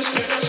listen.